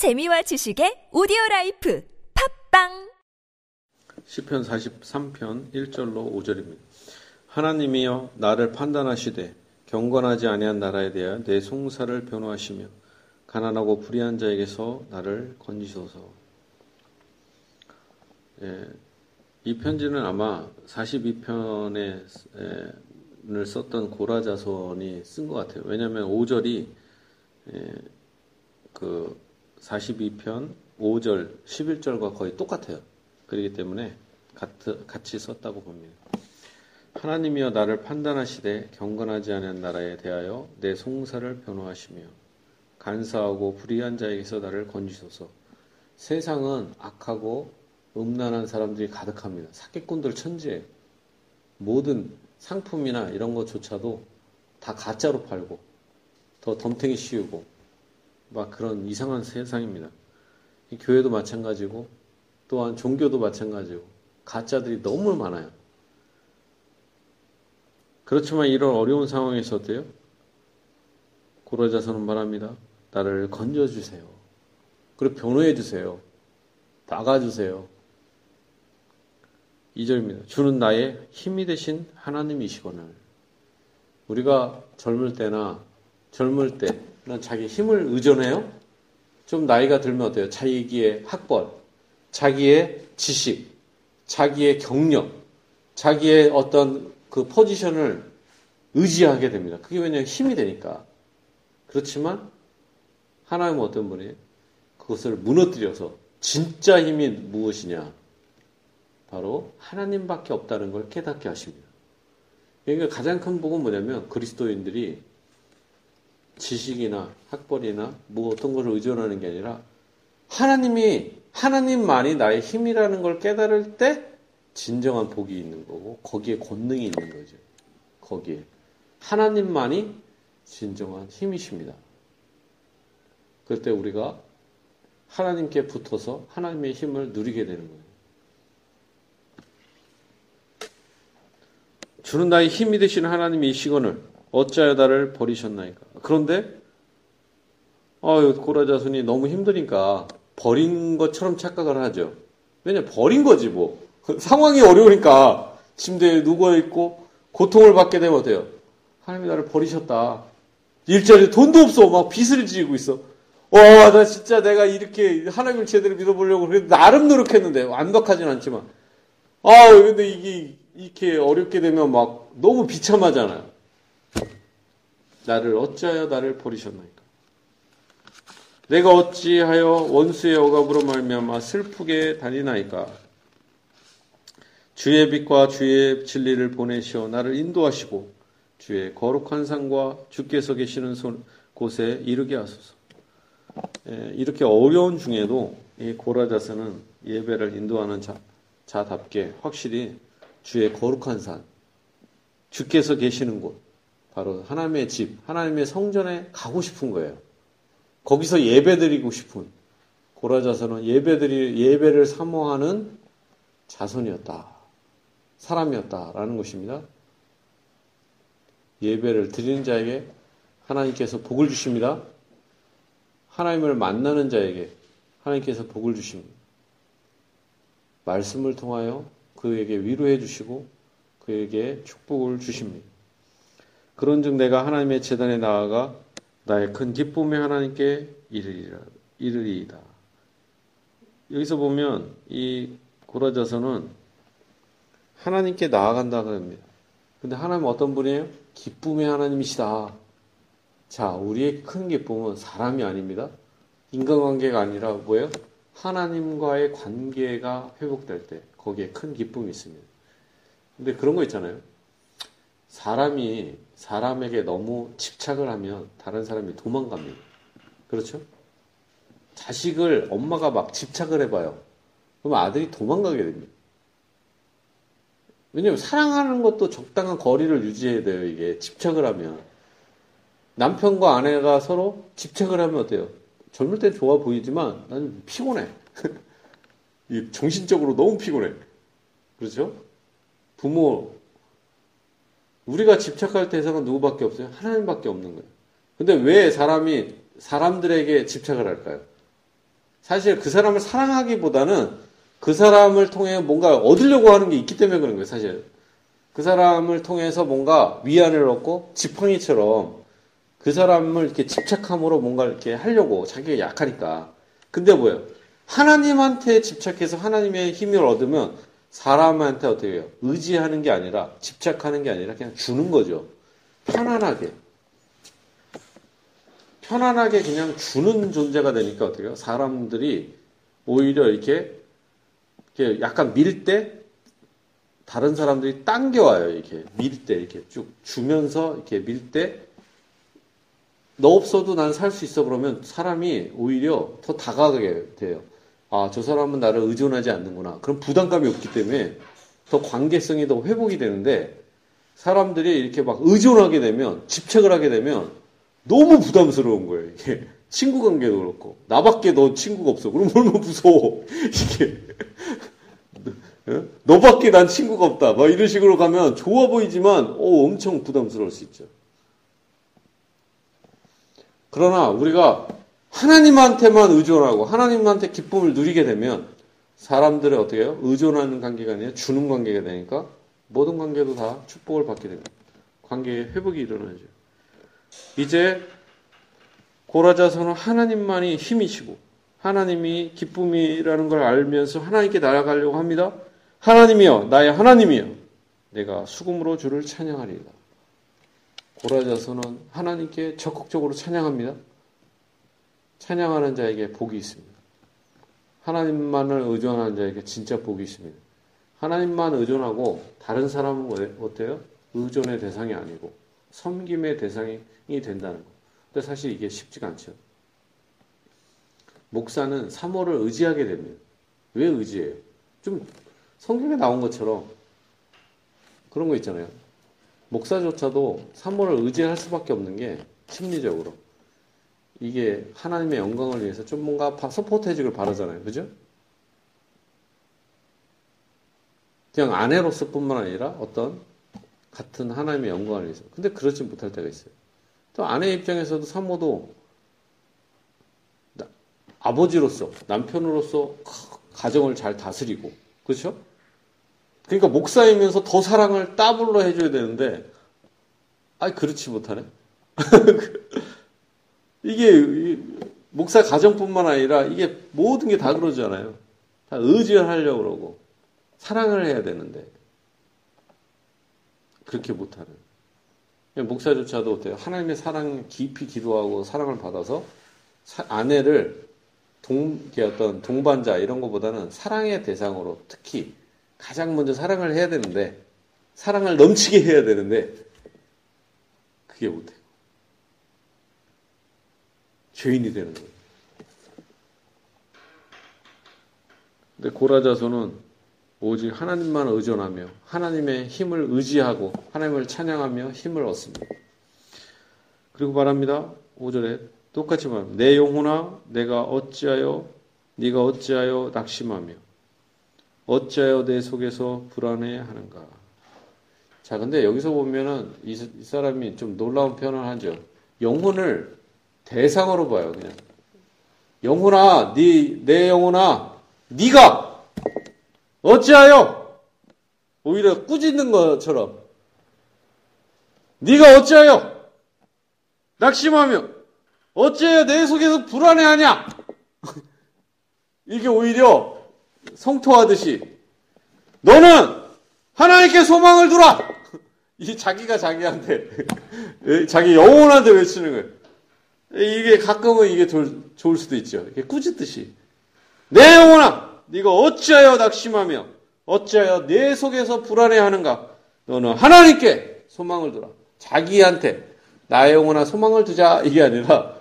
재미와 지식의 오디오 라이프 팟빵 시편 43편 1절로 5절입니다. 하나님이여 나를 판단하시되 경건하지 아니한 나라에 대하여 내 송사를 변호하시며 가난하고 불의한 자에게서 나를 건지소서. 예, 이 편지는 아마 42편에 을 썼던 고라자손이 쓴 것 같아요. 왜냐하면 5절이 예, 그 42편 5절 11절과 거의 똑같아요. 그렇기 때문에 같이 썼다고 봅니다. 하나님이여 나를 판단하시되 경건하지 않은 나라에 대하여 내 송사를 변호하시며 간사하고 불의한 자에게서 나를 건지소서. 세상은 악하고 음란한 사람들이 가득합니다. 사기꾼들 천지에 모든 상품이나 이런 것조차도 다 가짜로 팔고 더 덤탱이 씌우고 막 그런 이상한 세상입니다. 교회도 마찬가지고 또한 종교도 마찬가지고 가짜들이 너무 많아요. 그렇지만 이런 어려운 상황에서 어때요? 고라자서는 말합니다. 나를 건져주세요. 그리고 변호해주세요. 나가주세요. 2절입니다. 주는 나의 힘이 되신 하나님이시거늘. 우리가 젊을 때나 젊을 때 는 자기 힘을 의존해요. 좀 나이가 들면 어때요? 자기의 학벌, 자기의 지식, 자기의 경력, 자기의 어떤 그 포지션을 의지하게 됩니다. 그게 왜냐하면 힘이 되니까. 그렇지만 하나님은 어떤 분이에요? 그것을 무너뜨려서 진짜 힘이 무엇이냐? 바로 하나님밖에 없다는 걸 깨닫게 하십니다. 그러니까 가장 큰 복은 뭐냐면 그리스도인들이 지식이나 학벌이나 뭐 어떤 것을 의존하는 게 아니라 하나님이 하나님만이 나의 힘이라는 걸 깨달을 때 진정한 복이 있는 거고 거기에 권능이 있는 거죠. 거기에 하나님만이 진정한 힘이십니다. 그럴 때 우리가 하나님께 붙어서 하나님의 힘을 누리게 되는 거예요. 주는 나의 힘이 되시는 하나님이 이시거늘 어찌하여 나를 버리셨나이까. 그런데 어, 고라 자손이 너무 힘드니까 버린 것처럼 착각을 하죠. 왜냐 버린 거지 뭐. 상황이 어려우니까 침대에 누워 있고 고통을 받게 되면 어때요? 하나님이 나를 버리셨다. 일자리에 돈도 없어. 막 빚을 지고 있어. 와, 나 진짜 내가 이렇게 하나님을 제대로 믿어보려고 그래 나름 노력했는데 완벽하진 않지만 아, 근데 이게 이렇게 어렵게 되면 막 너무 비참하잖아요. 나를 어찌하여 나를 버리셨나이까? 내가 어찌하여 원수의 억압으로 말미암아 슬프게 다니나이까? 주의 빛과 주의 진리를 보내시어 나를 인도하시고 주의 거룩한 산과 주께서 계시는 곳에 이르게 하소서. 예, 이렇게 어려운 중에도 이 고라자스는 예배를 인도하는 자, 자답게 확실히 주의 거룩한 산, 주께서 계시는 곳, 바로 하나님의 집, 하나님의 성전에 가고 싶은 거예요. 거기서 예배드리고 싶은 고라자서는 예배드리 예배를 사모하는 자손이었다. 사람이었다라는 것입니다. 예배를 드리는 자에게 하나님께서 복을 주십니다. 하나님을 만나는 자에게 하나님께서 복을 주십니다. 말씀을 통하여 그에게 위로해 주시고 그에게 축복을 주십니다. 그런즉 내가 하나님의 재단에 나아가 나의 큰 기쁨의 하나님께 이르리라, 이르리이다. 여기서 보면 이 고라져서는 하나님께 나아간다고 합니다. 근데 하나님은 어떤 분이에요? 기쁨의 하나님이시다. 자, 우리의 큰 기쁨은 사람이 아닙니다. 인간관계가 아니라 뭐예요? 하나님과의 관계가 회복될 때 거기에 큰 기쁨이 있습니다. 근데 그런 거 있잖아요. 사람이 사람에게 너무 집착을 하면 다른 사람이 도망갑니다. 그렇죠? 자식을 엄마가 막 집착을 해봐요. 그럼 아들이 도망가게 됩니다. 왜냐면 사랑하는 것도 적당한 거리를 유지해야 돼요, 이게. 집착을 하면. 남편과 아내가 서로 집착을 하면 어때요? 젊을 땐 좋아 보이지만 나는 피곤해. 정신적으로 너무 피곤해. 그렇죠? 부모, 우리가 집착할 대상은 누구밖에 없어요? 하나님밖에 없는 거예요. 근데 왜 사람이 사람들에게 집착을 할까요? 사실 그 사람을 사랑하기보다는 그 사람을 통해 뭔가 얻으려고 하는 게 있기 때문에 그런 거예요, 사실. 그 사람을 통해서 뭔가 위안을 얻고 지팡이처럼 그 사람을 이렇게 집착함으로 뭔가 이렇게 하려고 자기가 약하니까. 근데 뭐예요? 하나님한테 집착해서 하나님의 힘을 얻으면 사람한테 어떻게 해요? 의지하는 게 아니라 집착하는 게 아니라 그냥 주는 거죠. 편안하게. 편안하게 그냥 주는 존재가 되니까 어떻게 해요? 사람들이 오히려 이렇게, 이렇게 약간 밀 때 다른 사람들이 당겨와요. 이렇게 밀 때 이렇게 쭉 주면서 이렇게 밀 때 너 없어도 난 살 수 있어 그러면 사람이 오히려 더 다가가게 돼요. 아, 저 사람은 나를 의존하지 않는구나. 그럼 부담감이 없기 때문에 더 관계성이 더 회복이 되는데 사람들이 이렇게 막 의존하게 되면 집착을 하게 되면 너무 부담스러운 거예요. 이게 친구 관계도 그렇고 나밖에 너 친구가 없어. 그럼 얼마나 무서워. 이게 너밖에 난 친구가 없다. 막 이런 식으로 가면 좋아 보이지만 어, 엄청 부담스러울 수 있죠. 그러나 우리가 하나님한테만 의존하고 하나님한테 기쁨을 누리게 되면 사람들의 어떻게 해요? 의존하는 관계가 아니라 주는 관계가 되니까 모든 관계도 다 축복을 받게 됩니다. 관계의 회복이 일어나죠. 이제 고라자서는 하나님만이 힘이시고 하나님이 기쁨이라는 걸 알면서 하나님께 날아가려고 합니다. 하나님이여 나의 하나님이여 내가 수금으로 주를 찬양하리이다. 고라자서는 하나님께 적극적으로 찬양합니다. 찬양하는 자에게 복이 있습니다. 하나님만을 의존하는 자에게 진짜 복이 있습니다. 하나님만 의존하고 다른 사람은 어때요? 의존의 대상이 아니고 섬김의 대상이 된다는 거. 근데 사실 이게 쉽지가 않죠. 목사는 사모를 의지하게 됩니다. 왜 의지해요? 좀 성경에 나온 것처럼 그런 거 있잖아요. 목사조차도 사모를 의지할 수밖에 없는 게 심리적으로 이게 하나님의 영광을 위해서 좀 뭔가 서포트해주길 바라잖아요. 그죠? 그냥 아내로서 뿐만 아니라 어떤 같은 하나님의 영광을 위해서. 근데 그렇지 못할 때가 있어요. 또 아내 입장에서도 사모도 아버지로서, 남편으로서 가정을 잘 다스리고, 그렇죠? 그러니까 목사이면서 더 사랑을 따블로 해줘야 되는데, 아 그렇지 못하네. 이게 목사 가정뿐만 아니라 이게 모든 게 다 그러잖아요. 다 의지하려고 그러고 사랑을 해야 되는데 그렇게 못하는. 목사조차도 어때요? 하나님의 사랑 깊이 기도하고 사랑을 받아서 아내를 동, 어떤 동반자 이런 것보다는 사랑의 대상으로 특히 가장 먼저 사랑을 해야 되는데 사랑을 넘치게 해야 되는데 그게 못해. 죄인이 되는 거예요. 근데 고라자서는 오직 하나님만 의존하며 하나님의 힘을 의지하고 하나님을 찬양하며 힘을 얻습니다. 그리고 말합니다. 5절에 똑같이 말합니다. 내 영혼아 내가 어찌하여 네가 어찌하여 낙심하며 어찌하여 내 속에서 불안해하는가. 자, 근데 여기서 보면은 이, 이 사람이 좀 놀라운 표현을 하죠. 영혼을 대상으로 봐요, 그냥. 영혼아, 네, 내 영혼아, 네가 어찌하여 오히려 꾸짖는 것처럼 네가 어찌하여 낙심하며 어찌하여 내 속에서 불안해하냐? 이게 오히려 성토하듯이 너는 하나님께 소망을 두라. 이 자기가 자기한테 자기 영혼한테 외치는 거예요. 이게 가끔은 이게 좋을 수도 있죠. 이게 꾸짖듯이. 내 영혼아, 네가 어찌하여 낙심하며 어찌하여 내 속에서 불안해하는가? 너는 하나님께 소망을 두라. 자기한테 나의 영혼아 소망을 두자 이게 아니라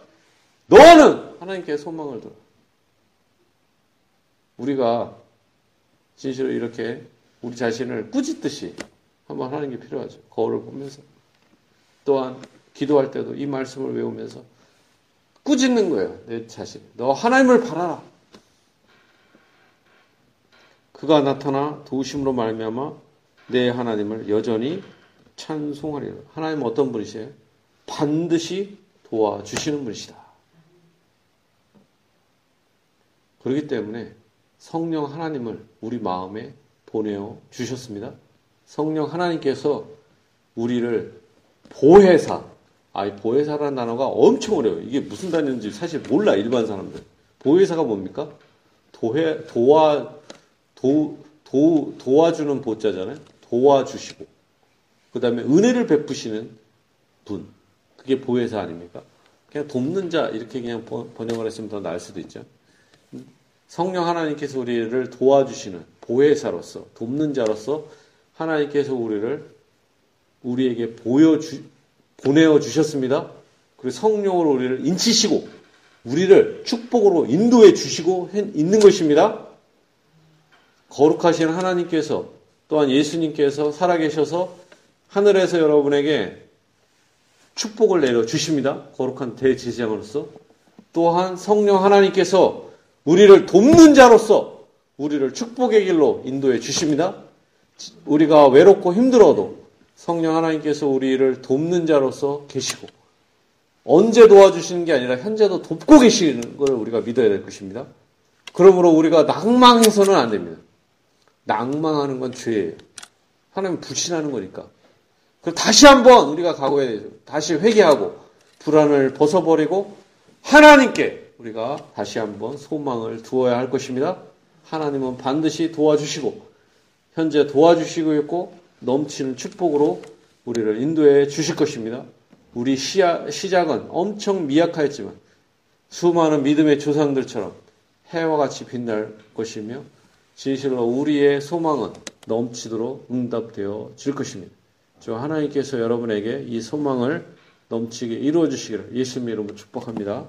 너는 하나님께 소망을 두라. 우리가 진실로 이렇게 우리 자신을 꾸짖듯이 한번 하는 게 필요하죠. 거울을 보면서 또한 기도할 때도 이 말씀을 외우면서 꾸짖는 거예요. 내 자신. 너 하나님을 바라라. 그가 나타나 도우심으로 말미암아 내 하나님을 여전히 찬송하리라. 하나님 어떤 분이세요? 반드시 도와주시는 분이시다. 그렇기 때문에 성령 하나님을 우리 마음에 보내어 주셨습니다. 성령 하나님께서 우리를 보혜사, 아이 보혜사라는 단어가 엄청 어려워요. 이게 무슨 단어인지 사실 몰라 일반 사람들. 보혜사가 뭡니까? 도해 도와 도, 도 도와주는 보자잖아요. 도와주시고 그 다음에 은혜를 베푸시는 분. 그게 보혜사 아닙니까? 그냥 돕는 자 이렇게 그냥 번역을 했으면 더 나을 수도 있죠. 성령 하나님께서 우리를 도와주시는 보혜사로서 돕는 자로서 하나님께서 우리를 우리에게 보여주 보내어 주셨습니다. 그리고 성령으로 우리를 인치시고 우리를 축복으로 인도해 주시고 있는 것입니다. 거룩하신 하나님께서 또한 예수님께서 살아계셔서 하늘에서 여러분에게 축복을 내려 주십니다. 거룩한 대제사장으로서 또한 성령 하나님께서 우리를 돕는 자로서 우리를 축복의 길로 인도해 주십니다. 우리가 외롭고 힘들어도 성령 하나님께서 우리를 돕는 자로서 계시고 언제 도와주시는 게 아니라 현재도 돕고 계시는 걸 우리가 믿어야 될 것입니다. 그러므로 우리가 낭망해서는 안 됩니다. 낭망하는 건 죄예요. 하나님 불신하는 거니까. 그럼 다시 한번 우리가 각오해야 되죠. 다시 회개하고 불안을 벗어버리고 하나님께 우리가 다시 한번 소망을 두어야 할 것입니다. 하나님은 반드시 도와주시고 현재 도와주시고 있고 넘치는 축복으로 우리를 인도해 주실 것입니다. 우리 시야, 시작은 엄청 미약하였지만 수많은 믿음의 조상들처럼 해와 같이 빛날 것이며 진실로 우리의 소망은 넘치도록 응답되어 줄 것입니다. 주 하나님께서 여러분에게 이 소망을 넘치게 이루어 주시기를 예수님의 이름으로 축복합니다.